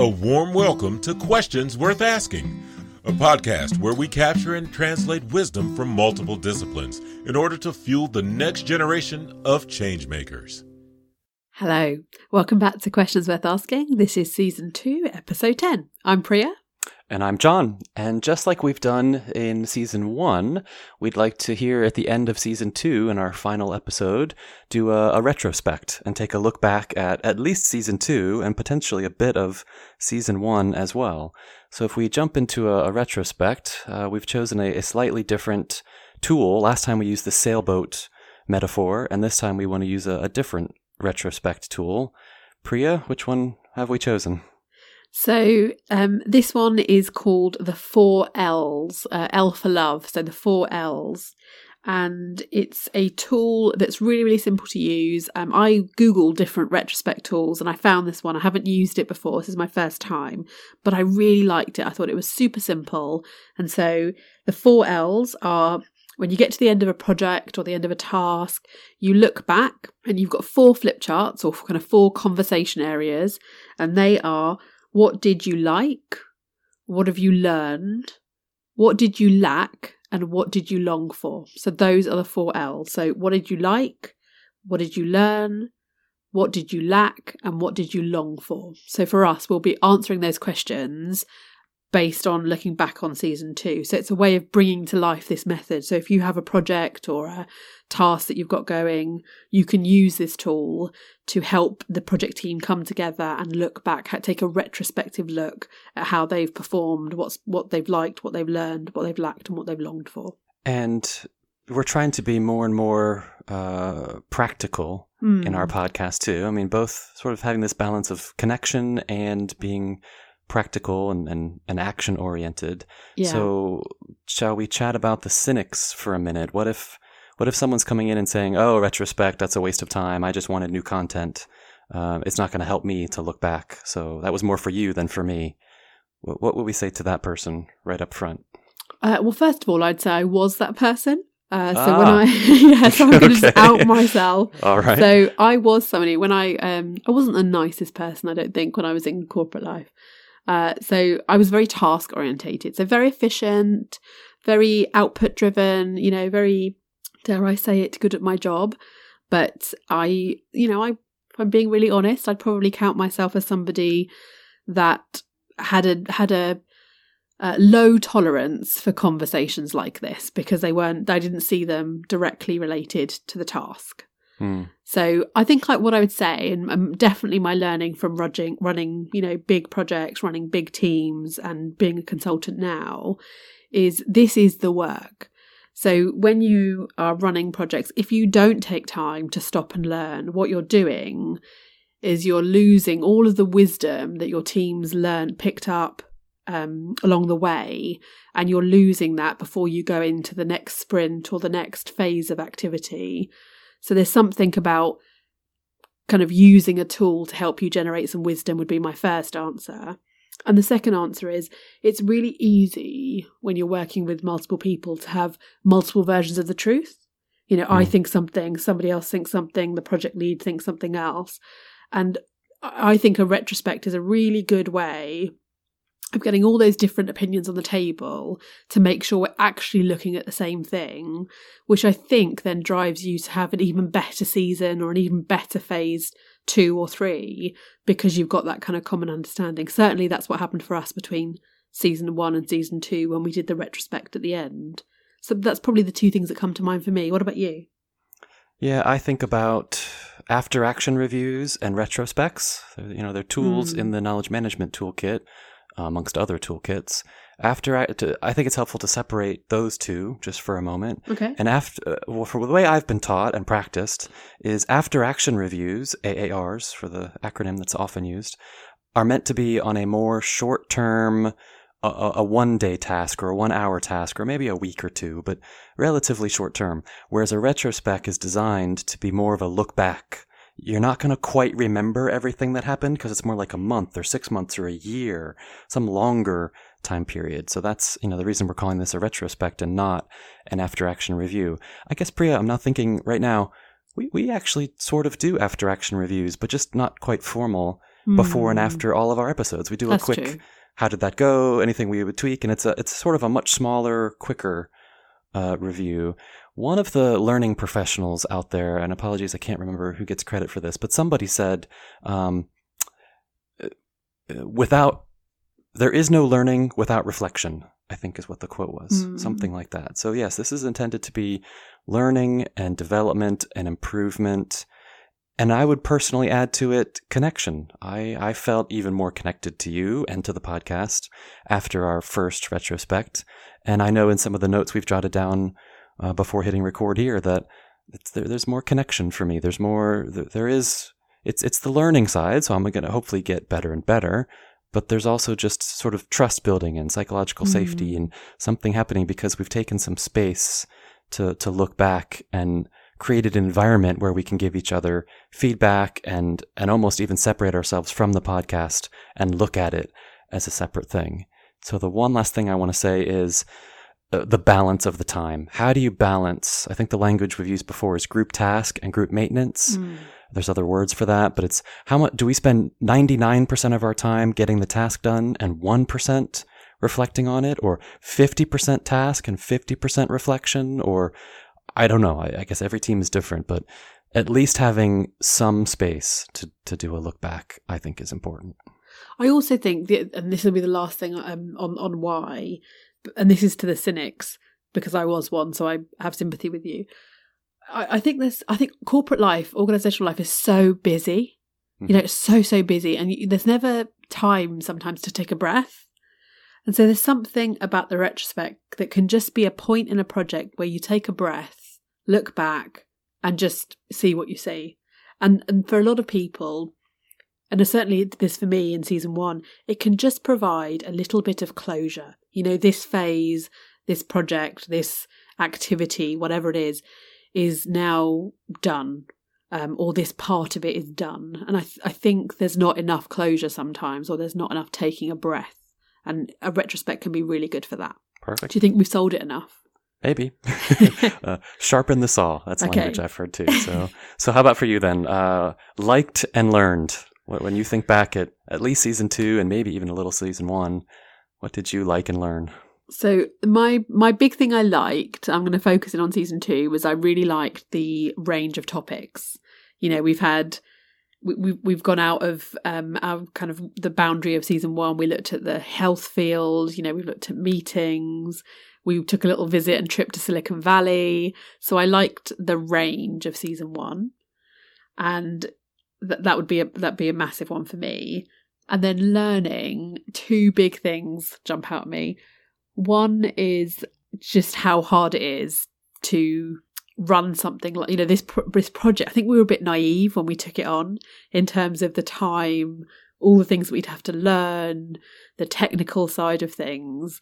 A warm welcome to Questions Worth Asking, a podcast where we capture and translate wisdom from multiple disciplines in order to fuel the next generation of changemakers. Hello, welcome back to Questions Worth Asking. This is season two, episode 10. I'm Priya. And I'm John. And just like we've done in season one, we'd like to hear at the end of season two, in our final episode, do a, a, retrospect and take a look back at at least season two and potentially a bit of season one as well. So if we jump into a, a retrospect, uh, we've chosen a, a slightly different tool. Last time we used the sailboat metaphor, and this time we want to use a, a different retrospect tool. Priya, which one have we chosen? So um, this one is called the Four L's, uh, L for love. So the Four L's. And it's a tool that's really, really simple to use. Um, I Googled different retrospect tools and I found this one. I haven't used it before. This is my first time, but I really liked it. I thought it was super simple. And so the four L's are when you get to the end of a project or the end of a task, you look back and you've got four flip charts or kind of four conversation areas, and they are what did you like? What have you learned? What did you lack? And what did you long for? So those are the four L's. So what did you like? What did you learn? What did you lack? And what did you long for? So for us, we'll be answering those questions based on looking back on season two. So it's a way of bringing to life this method. So if you have a project or a task that you've got going, you can use this tool to help the project team come together and look back, take a retrospective look at how they've performed, what's what they've liked, what they've learned, what they've lacked, and what they've longed for. And we're trying to be more and more uh, practical mm. in our hmm. podcast too. I mean, both sort of having this balance of connection and being practical and, and, and action oriented. Yeah. So shall we chat about the cynics for a minute? What if what if someone's coming in and saying, "Oh, retrospect, that's a waste of time. I just wanted new content. Uh, it's not going to help me to look back. So that was more for you than for me." What, what would we say to that person right up front? Uh, well, first of all, I'd say I was that person. Uh, so ah. when I yes, I'm going to okay. just out myself. All right. So I was somebody when I um I wasn't the nicest person I don't think when I was in corporate life. Uh, so I was very task orientated, so very efficient, very output driven. You know, very dare I say it, good at my job. But I, you know, I, I'm being really honest, I'd probably count myself as somebody that had a had a uh, low tolerance for conversations like this because they weren't I didn't see them directly related to the task. Hmm. So I think like what I would say, and um, definitely my learning from running, running, you know, big projects, running big teams, and being a consultant now, is this is the work. So when you are running projects, if you don't take time to stop and learn, what you're doing is you're losing all of the wisdom that your teams learned, picked up um, along the way, and you're losing that before you go into the next sprint or the next phase of activity. So there's something about kind of using a tool to help you generate some wisdom would be my first answer. And the second answer is it's really easy when you're working with multiple people to have multiple versions of the truth. You know, mm. I think something, somebody else thinks something, the project lead thinks something else. And I think a retrospect is a really good way of getting all those different opinions on the table to make sure we're actually looking at the same thing, which I think then drives you to have an even better season or an even better phase two or three because you've got that kind of common understanding. Certainly, that's what happened for us between season one and season two when we did the retrospect at the end. So that's probably the two things that come to mind for me. What about you? Yeah, I think about after action reviews and retrospects. You know, they're tools mm. in the knowledge management toolkit, amongst other toolkits. After I, to, I think it's helpful to separate those two just for a moment. Okay. And after, uh, well, for the way I've been taught and practiced is after action reviews, AARs for the acronym that's often used, are meant to be on a more short term, a, a one day task or a one hour task or maybe a week or two, but relatively short term. Whereas a retrospect is designed to be more of a look back you're not going to quite remember everything that happened because it's more like a month or six months or a year, some longer time period. So that's, you know, the reason we're calling this a retrospect and not an after action review. I guess, Priya, I'm not thinking right now, we, we actually sort of do after action reviews, but just not quite formal before and Hmm. after all of our episodes. We do That's a quick true. how did that go, anything we would tweak, and it's a it's sort of a much smaller, quicker uh, review. One of the learning professionals out there, and apologies, I can't remember who gets credit for this, but somebody said, um, uh, without there is no learning without reflection. I think is what the quote was, Mm. something like that. So yes, this is intended to be learning and development and improvement. And I would personally add to it connection. I, I felt even more connected to you and to the podcast after our first retrospect. And I know in some of the notes we've jotted down uh, before hitting record here that it's, there, there's more connection for me. There's more, there, there is, it's, it's the learning side. So I'm going to hopefully get better and better. But there's also just sort of trust building and psychological safety and something happening because we've taken some space to, to look back and created an environment where we can give each other feedback and and almost even separate ourselves from the podcast and look at it as a separate thing. So the one last thing I want to say is uh, the balance of the time. How do you balance? I think the language we've used before is group task and group maintenance. Mm. There's other words for that, but it's how much do we spend 99% of our time getting the task done and 1% reflecting on it or 50% task and 50% reflection or I don't know. I, I guess every team is different, but at least having some space to, to do a look back, I think is important. I also think, that, and this will be the last thing um, on on why, and this is to the cynics because I was one, so I have sympathy with you. I, I think this. I think corporate life, organizational life, is so busy. You know, mm-hmm. it's so so busy, and you, there's never time sometimes to take a breath. And so there's something about the retrospect that can just be a point in a project where you take a breath, look back, and just see what you see. And and for a lot of people, and certainly this for me in season one, it can just provide a little bit of closure. You know, this phase, this project, this activity, whatever it is, is now done. Um, or this part of it is done. And I, th- I think there's not enough closure sometimes, or there's not enough taking a breath. And a retrospect can be really good for that. Perfect. Do you think we've sold it enough? Maybe. uh, sharpen the saw. That's Okay. language I've heard too. So, so how about for you then? Uh, liked and learned. When you think back at at least season two and maybe even a little season one, what did you like and learn? So my my big thing I liked, I'm going to focus in on season two, was I really liked the range of topics. You know, we've had we, we we've gone out of um our kind of the boundary of season one. We looked at the health field. You know, we looked at meetings. We took a little visit and trip to Silicon Valley. So I liked the range of season one, and that that would be a that'd be a massive one for me. And then learning two big things jump out at me. One is just how hard it is to run something like you know this pro- this project. I think we were a bit naive when we took it on in terms of the time, all the things we'd have to learn, the technical side of things,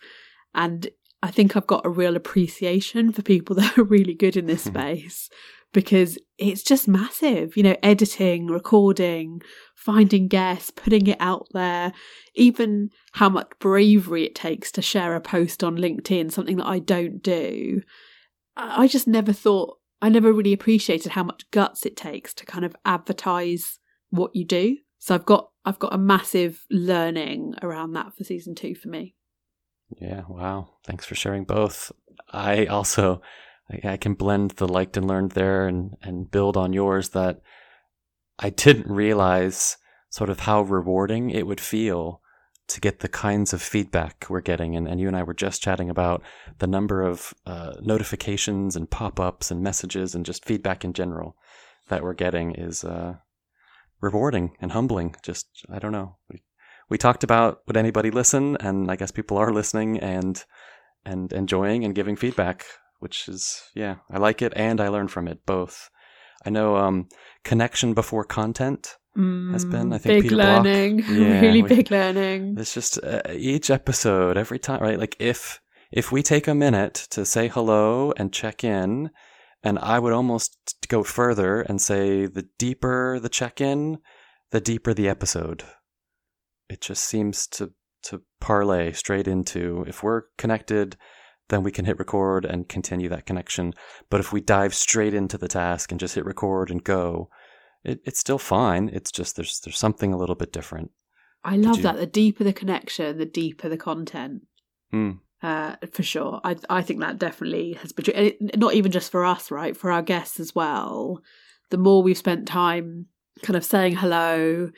and I think I've got a real appreciation for people that are really good in this space because it's just massive. You know, editing, recording, finding guests, putting it out there, even how much bravery it takes to share a post on LinkedIn, something that I don't do. I just never thought, I never really appreciated how much guts it takes to kind of advertise what you do. So I've got I've got a massive learning around that for season two for me. Yeah, wow. Thanks for sharing both. I also I, I can blend the liked and learned there and and build on yours that I didn't realize sort of how rewarding it would feel to get the kinds of feedback we're getting. And, and you and I were just chatting about the number of uh, notifications and pop ups and messages and just feedback in general that we're getting is uh, rewarding and humbling. Just, I don't know. We, we talked about would anybody listen, and I guess people are listening and and enjoying and giving feedback, which is yeah, I like it and I learn from it both. I know um, connection before content has been. I think Mm, big Peter Block- learning, Yeah, really we- big learning. It's just uh, each episode, every time, right? Like if if we take a minute to say hello and check in, and I would almost go further and say the deeper the check in, the deeper the episode. It just seems to to parlay straight into if we're connected, then we can hit record and continue that connection. But if we dive straight into the task and just hit record and go, it, it's still fine. It's just there's there's something a little bit different. I love you- that. The deeper the connection, the deeper the content. Mm. Uh, for sure. I I think that definitely has been true. And it, not even just for us, right? For our guests as well. The more we've spent time kind of saying hello,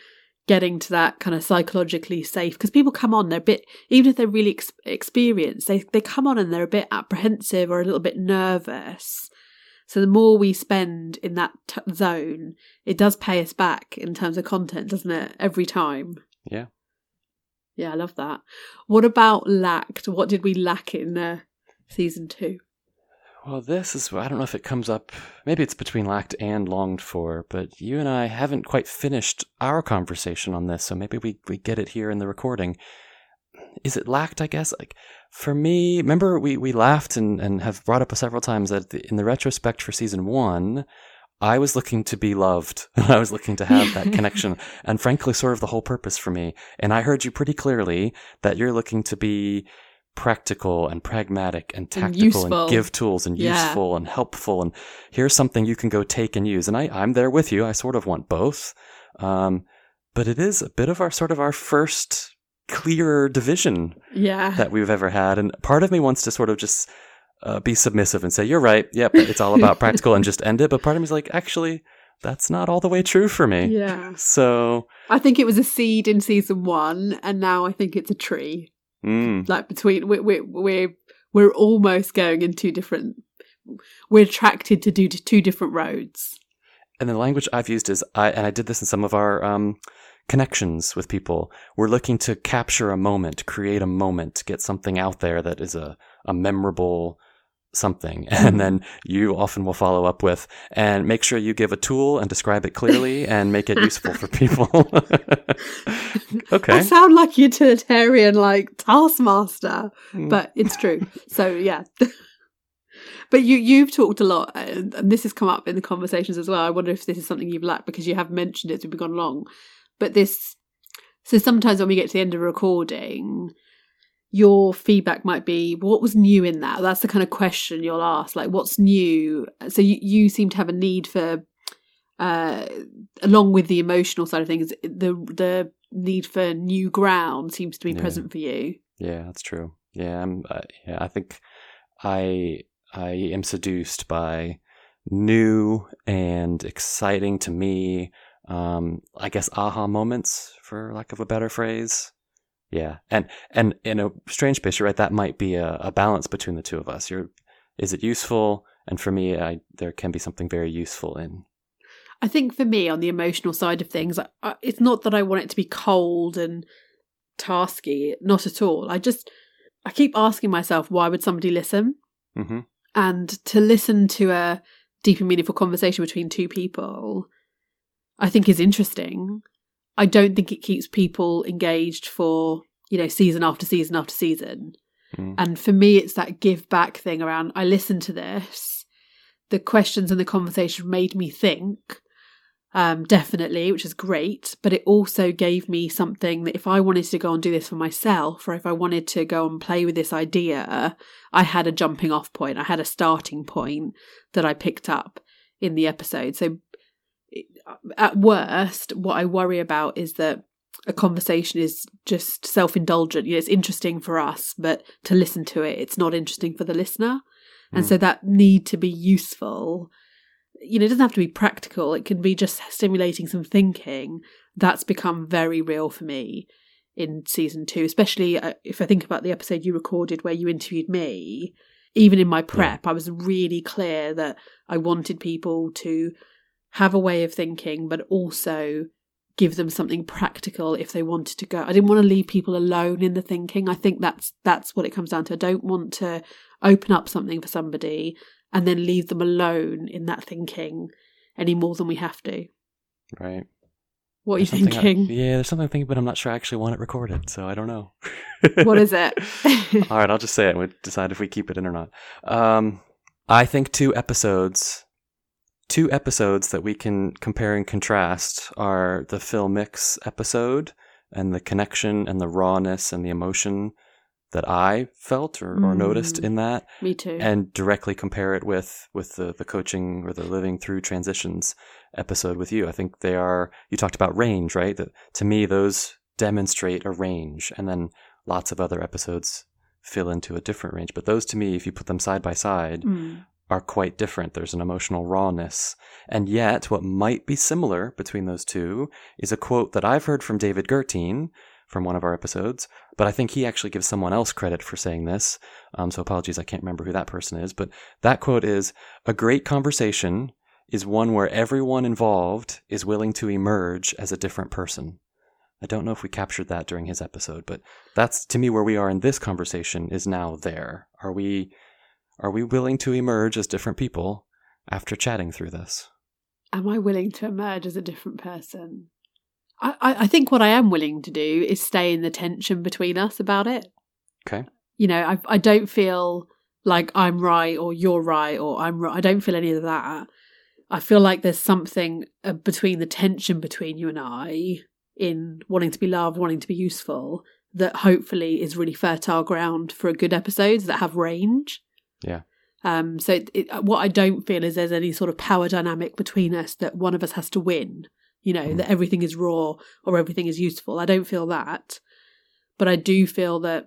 getting to that kind of psychologically safe, because people come on, they're a bit, even if they're really ex- experienced, they, they come on and they're a bit apprehensive or a little bit nervous. So the more we spend in that t- zone, it does pay us back in terms of content, doesn't it? Every time. Yeah. Yeah, I love that. What about lacked? What did we lack in uh, season two? Well, this is, I don't know if it comes up, maybe it's between lacked and longed for, but you and I haven't quite finished our conversation on this, so maybe we, we get it here in the recording. Is it lacked, I guess? Like, for me, remember we, we laughed and, and have brought up several times that in the retrospect for season one, I was looking to be loved. And I was looking to have that connection, and frankly, sort of the whole purpose for me. And I heard you pretty clearly that you're looking to be practical and pragmatic and tactical and, useful. give tools and Yeah. useful and helpful and here's something you can go take and use and I, i'm there with you i sort of want both um, but it is a bit of our sort of our first clearer division Yeah. that we've ever had and part of me wants to sort of just uh, be submissive and say you're right yep it's all about practical and just end it but part of me is like actually that's not all the way true for me yeah. so I think it was a seed in season one, and now I think it's a tree. Mm, Like between we're we're we're, we're almost going in two different. We're attracted to do two different roads. and the language I've used is I and I did this in some of our um, connections with people. We're looking to capture a moment, create a moment, get something out there that is a a memorable something, and then you often will follow up with and make sure you give a tool and describe it clearly and make it useful for people. okay, I sound like utilitarian, like taskmaster, Mm. but it's true. so yeah. But you you've talked a lot, and and this has come up in the conversations as well. I wonder if this is something you've lacked because you have mentioned it as we've gone along. But this, so sometimes when we get to the end of recording, your feedback might be, "What was new in that?" That's the kind of question you'll ask, like, "What's new?" So you you seem to have a need for, uh, along with the emotional side of things, the the need for new ground seems to be Yeah. present for you. Yeah, that's true. Yeah, I'm. Uh, yeah, I think I I am seduced by new and exciting to me. Um, I guess aha moments, for lack of a better phrase. Yeah, and and in a strange space, you're right. That might be a, a balance between the two of us. You're, is it useful? And for me, I there can be something very useful in. I think for me, on the emotional side of things, I, I, it's not that I want it to be cold and tasky. Not at all. I just I keep asking myself, why would somebody listen? hmm And to listen to a deep and meaningful conversation between two people, I think is interesting. I don't think it keeps people engaged for you know season after season after season. Mm. And for me, it's that give back thing around I listened to this. The questions and the conversation made me think, um, definitely, which is great. But it also gave me something that if I wanted to go and do this for myself, or if I wanted to go and play with this idea, I had a jumping off point. I had a starting point that I picked up in the episode. So at worst, what I worry about is that a conversation is just self indulgent. You know, it's interesting for us, but to listen to it, it's not interesting for the listener. And Mm. so that need to be useful, you know, it doesn't have to be practical. It can be just stimulating some thinking. That's become very real for me in season two, especially uh, if I think about the episode you recorded where you interviewed me. Even in my prep, I was really clear that I wanted people to have a way of thinking, but also give them something practical if they wanted to go. I didn't want to leave people alone in the thinking. I think that's that's what it comes down to. I don't want to open up something for somebody and then leave them alone in that thinking any more than we have to. Right. What are you There's I- thinking? yeah, there's something I'm thinking, but I'm not sure I actually want it recorded, so I don't know. what is it? All right, I'll just say it. We'll decide if we keep it in or not. Um, I think two episodes, two episodes that we can compare and contrast are the Phil Mix episode and the connection and the rawness and the emotion that I felt or, or noticed Mm. in that Me too. and directly compare it with with the, the coaching or the living through transitions episode with you. I think they are you talked about range, right? That to me those demonstrate a range and then lots of other episodes fill into a different range. But those to me, if you put them side by side, Mm. Are quite different. There's an emotional rawness. And yet, what might be similar between those two is a quote that I've heard from David Gertine from one of our episodes, but I think he actually gives someone else credit for saying this. Um, so apologies, I can't remember who that person is. But that quote is A great conversation is one where everyone involved is willing to emerge as a different person. I don't know if we captured that during his episode, but that's to me where we are in this conversation is now there. Are we are we willing to emerge as different people after chatting through this? Am I willing to emerge as a different person? I, I, think what I am willing to do is stay in the tension between us about it. Okay. You know, I I don't feel like I'm right or you're right or I'm right. I don't feel any of that. I feel like there's something uh, between the tension between you and I in wanting to be loved, wanting to be useful, that hopefully is really fertile ground for a good episodes that have range. Yeah. Um. So it, it, what I don't feel is there's any sort of power dynamic between us that one of us has to win. You know Mm. that everything is raw or everything is useful. I don't feel that, but I do feel that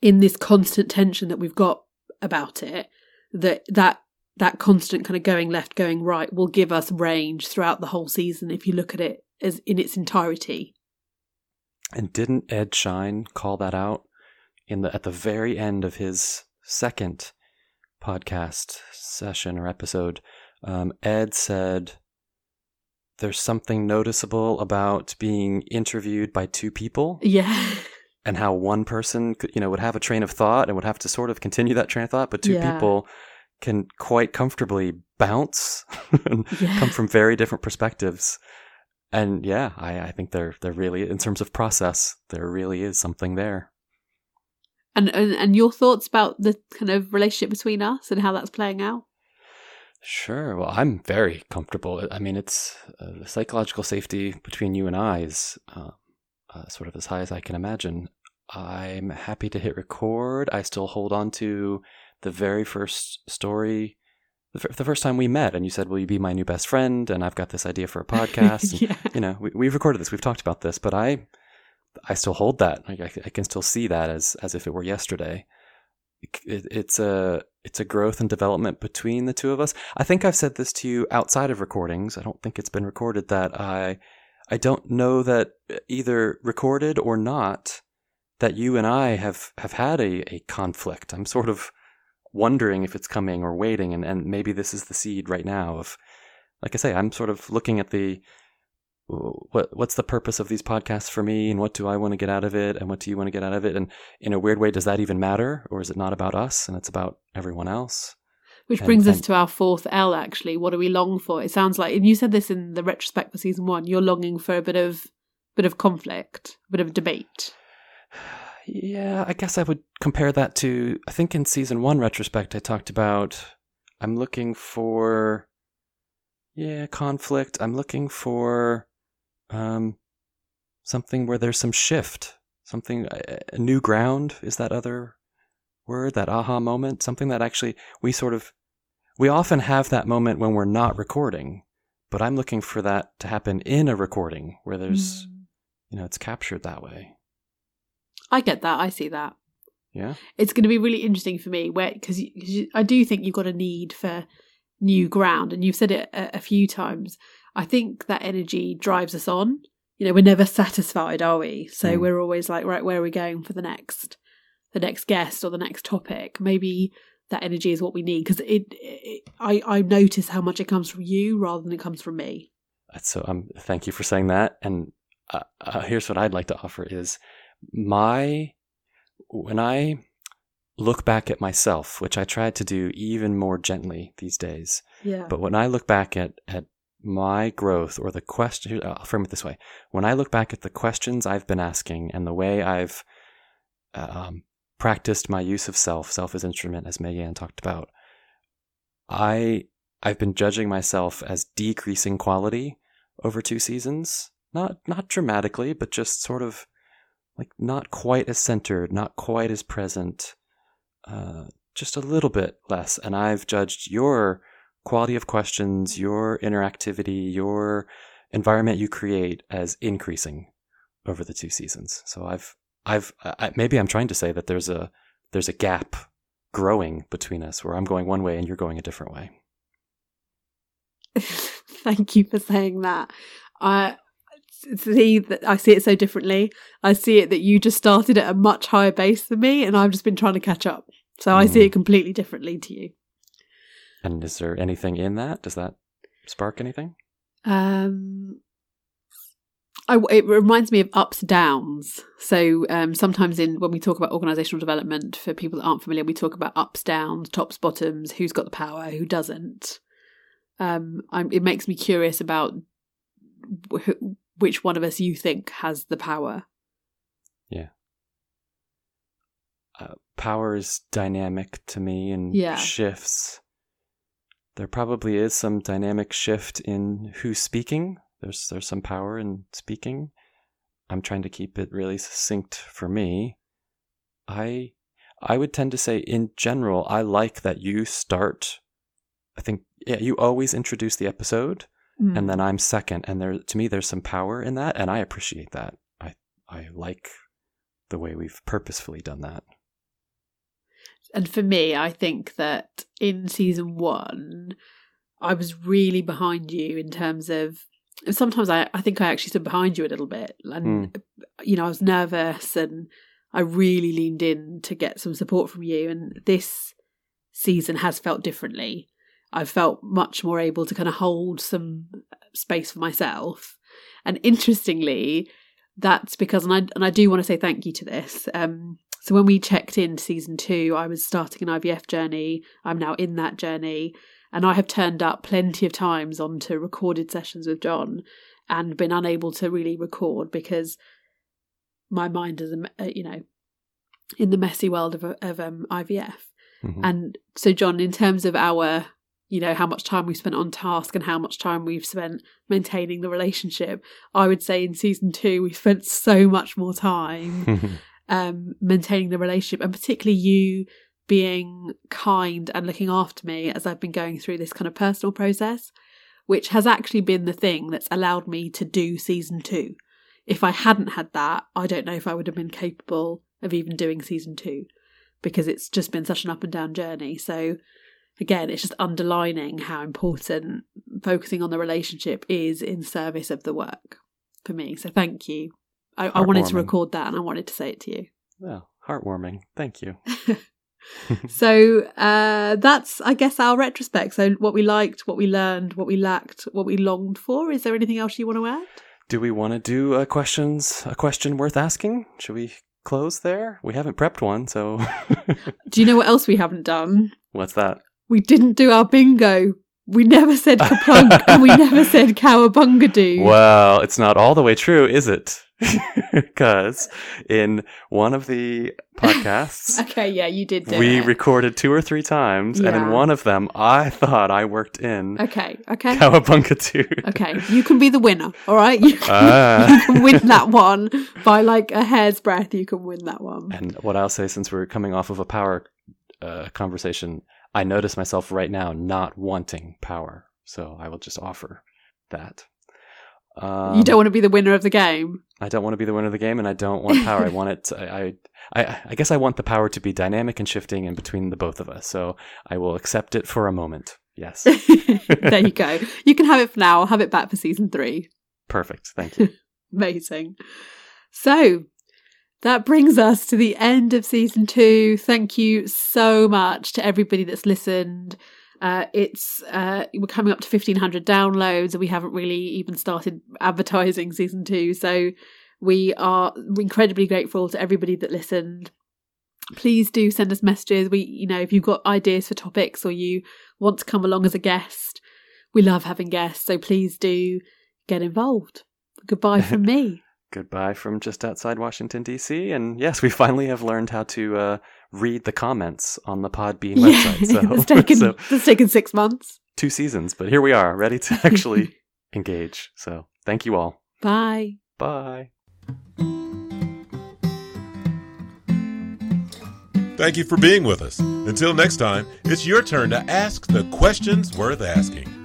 in this constant tension that we've got about it, that that that constant kind of going left, going right will give us range throughout the whole season if you look at it as in its entirety. And didn't Ed Schein call that out in the at the very end of his second podcast session or episode? Um, Ed said there's something noticeable about being interviewed by two people Yeah. and how one person could, you know would have a train of thought and would have to sort of continue that train of thought but two Yeah. people can quite comfortably bounce and Yeah. come from very different perspectives and yeah I, I think there there really in terms of process there really is something there And, and and your thoughts about the kind of relationship between us and how that's playing out? sure. Well i'm very comfortable. I mean it's uh, the psychological safety between you and i is uh, uh, sort of as high as i can imagine. I'm happy to hit record. I still hold on to the very first story the, f- the first time we met and you said will you be my new best friend? And i've got this idea for a podcast. And, yeah. you know we, we've recorded this. We've talked about this. But i i still hold that. Like I, I can still see that as as if it were yesterday. It, it's a it's a growth and development between the two of us. I think i've said this to you outside of recordings. I don't think it's been recorded that i i don't know that uh, either recorded or not that you and i have have had a, a conflict. I'm sort of wondering if it's coming or waiting and, and maybe this is the seed right now of like i say i'm sort of looking at the what what's the purpose of these podcasts for me and what do I want to get out of it and what do you want to get out of it and in a weird way does that even matter or is it not about us and it's about everyone else Which And- brings us to our fourth L, actually. What do we long for? It sounds like, and you said this in the retrospect for season one. You're longing for a bit of, bit of conflict, a bit of debate. yeah I guess I would compare that to I think in season 1 retrospect I talked about I'm looking for yeah conflict I'm looking for um something where there's some shift something a a new ground is that other word that aha moment something that actually we sort of we often have that moment when we're not recording but i'm looking for that to happen in a recording where there's Mm. you know it's captured that way I get that. I see that. yeah It's going to be really interesting for me, where because I do think you've got a need for new ground, and you've said it a, a few times. I think that energy drives us on. You know, we're never satisfied, are we? So Mm. we're always like, right, where are we going for the next, the next guest or the next topic? Maybe that energy is what we need because it, it. I I notice how much it comes from you rather than it comes from me. So um thank you for saying that and uh, uh, here's what i'd like to offer is my when i look back at myself which i try to do even more gently these days Yeah. but when i look back at at my growth or the question, I'll frame it this way when i look back at the questions i've been asking and the way i've um, practiced my use of self self as instrument as megan talked about i i've been judging myself as decreasing quality over two seasons not not dramatically but just sort of like not quite as centered, not quite as present, uh, just a little bit less. And I've judged your quality of questions, your interactivity, your environment you create as increasing over the two seasons. So I've, I've, I, maybe I'm trying to say that there's a, there's a gap growing between us where I'm going one way and you're going a different way. Thank you for saying that. I see that I see it so differently. I see it that you just started at a much higher base than me, and I've just been trying to catch up. So I see mm-hmm. it completely differently to you. And is there anything in that? Does that spark anything? Um, I, it reminds me of ups downs. So um, sometimes in when we talk about organizational development for people that aren't familiar, we talk about ups downs, tops bottoms, who's got the power, who doesn't. Um, I'm, it makes me curious about wh- which one of us you think has the power. Yeah. Uh, power is dynamic to me and Yeah. shifts. There probably is some dynamic shift in who's speaking. There's there's some power in speaking. I'm trying to keep it really succinct for me. I I would tend to say in general, I like that you start I think yeah, you always introduce the episode Mm. and then I'm second and there to me there's some power in that and I appreciate that. I I like the way we've purposefully done that. And for me, I think that in season one, I was really behind you in terms of. and Sometimes I, I think I actually stood behind you a little bit, and you know I was nervous, and I really leaned in to get some support from you. And this season has felt differently. I've felt much more able to kind of hold some space for myself. And interestingly, that's because, and I and I do want to say thank you to this. Um, so when we checked in season two, I was starting an IVF journey. I'm now in that journey, and I have turned up plenty of times onto recorded sessions with John, and been unable to really record because my mind is, uh, you know, in the messy world of of um, IVF. Mhm. And so, John, in terms of our, you know, how much time we've spent on task and how much time we've spent maintaining the relationship, I would say in season two, we spent so much more time um, maintaining the relationship, and particularly you being kind and looking after me as I've been going through this kind of personal process, which has actually been the thing that's allowed me to do season two. If I hadn't had that, I don't know if I would have been capable of even doing season two because it's just been such an up and down journey. So, again, it's just underlining how important focusing on the relationship is in service of the work for me. So, thank you. I, I wanted to record that and I wanted to say it to you. well, heartwarming. Thank you. so uh, that's, I guess, our retrospect. So what we liked, what we learned, what we lacked, what we longed for. Is there anything else you want to add? Do we want to do a questions a question worth asking? Should we close there? We haven't prepped one, so Do you know what else we haven't done? what's that? We didn't do our bingo. We never said kaplunk and we never said cowabungadoo. Well, it's not all the way true, is it? Because in one of the podcasts, Okay, yeah, you did we it. recorded two or three times, and in one of them, I thought I worked in okay, okay. Cowabunga 2. Okay, you can be the winner, all right? You can, Ah. you can win that one by like a hair's breadth. You can win that one. And what I'll say, since we're coming off of a power uh, conversation, I notice myself right now not wanting power. So I will just offer that. Um, you don't want to be the winner of the game. I don't want to be the winner of the game, and I don't want power. I want it. To, I, I, I guess I want the power to be dynamic and shifting in between the both of us. So I will accept it for a moment. Yes, there you go. You can have it for now. I'll have it back for season three. perfect. Thank you. Amazing. So that brings us to the end of season two. Thank you so much to everybody that's listened. Uh, it's uh, we're coming up to fifteen hundred downloads, and we haven't really even started advertising season two. So we are incredibly grateful to everybody that listened. Please do send us messages. We, you know, if you've got ideas for topics or you want to come along as a guest, we love having guests. So please do get involved. Goodbye from me goodbye from just outside Washington, D.C. And yes, we finally have learned how to uh, read the comments on the Podbean yeah, website. So it's, taken, so it's taken six months, two seasons, but here we are, ready to actually engage. So thank you all. Bye. Bye. Thank you for being with us. Until next time, it's your turn to ask the questions worth asking.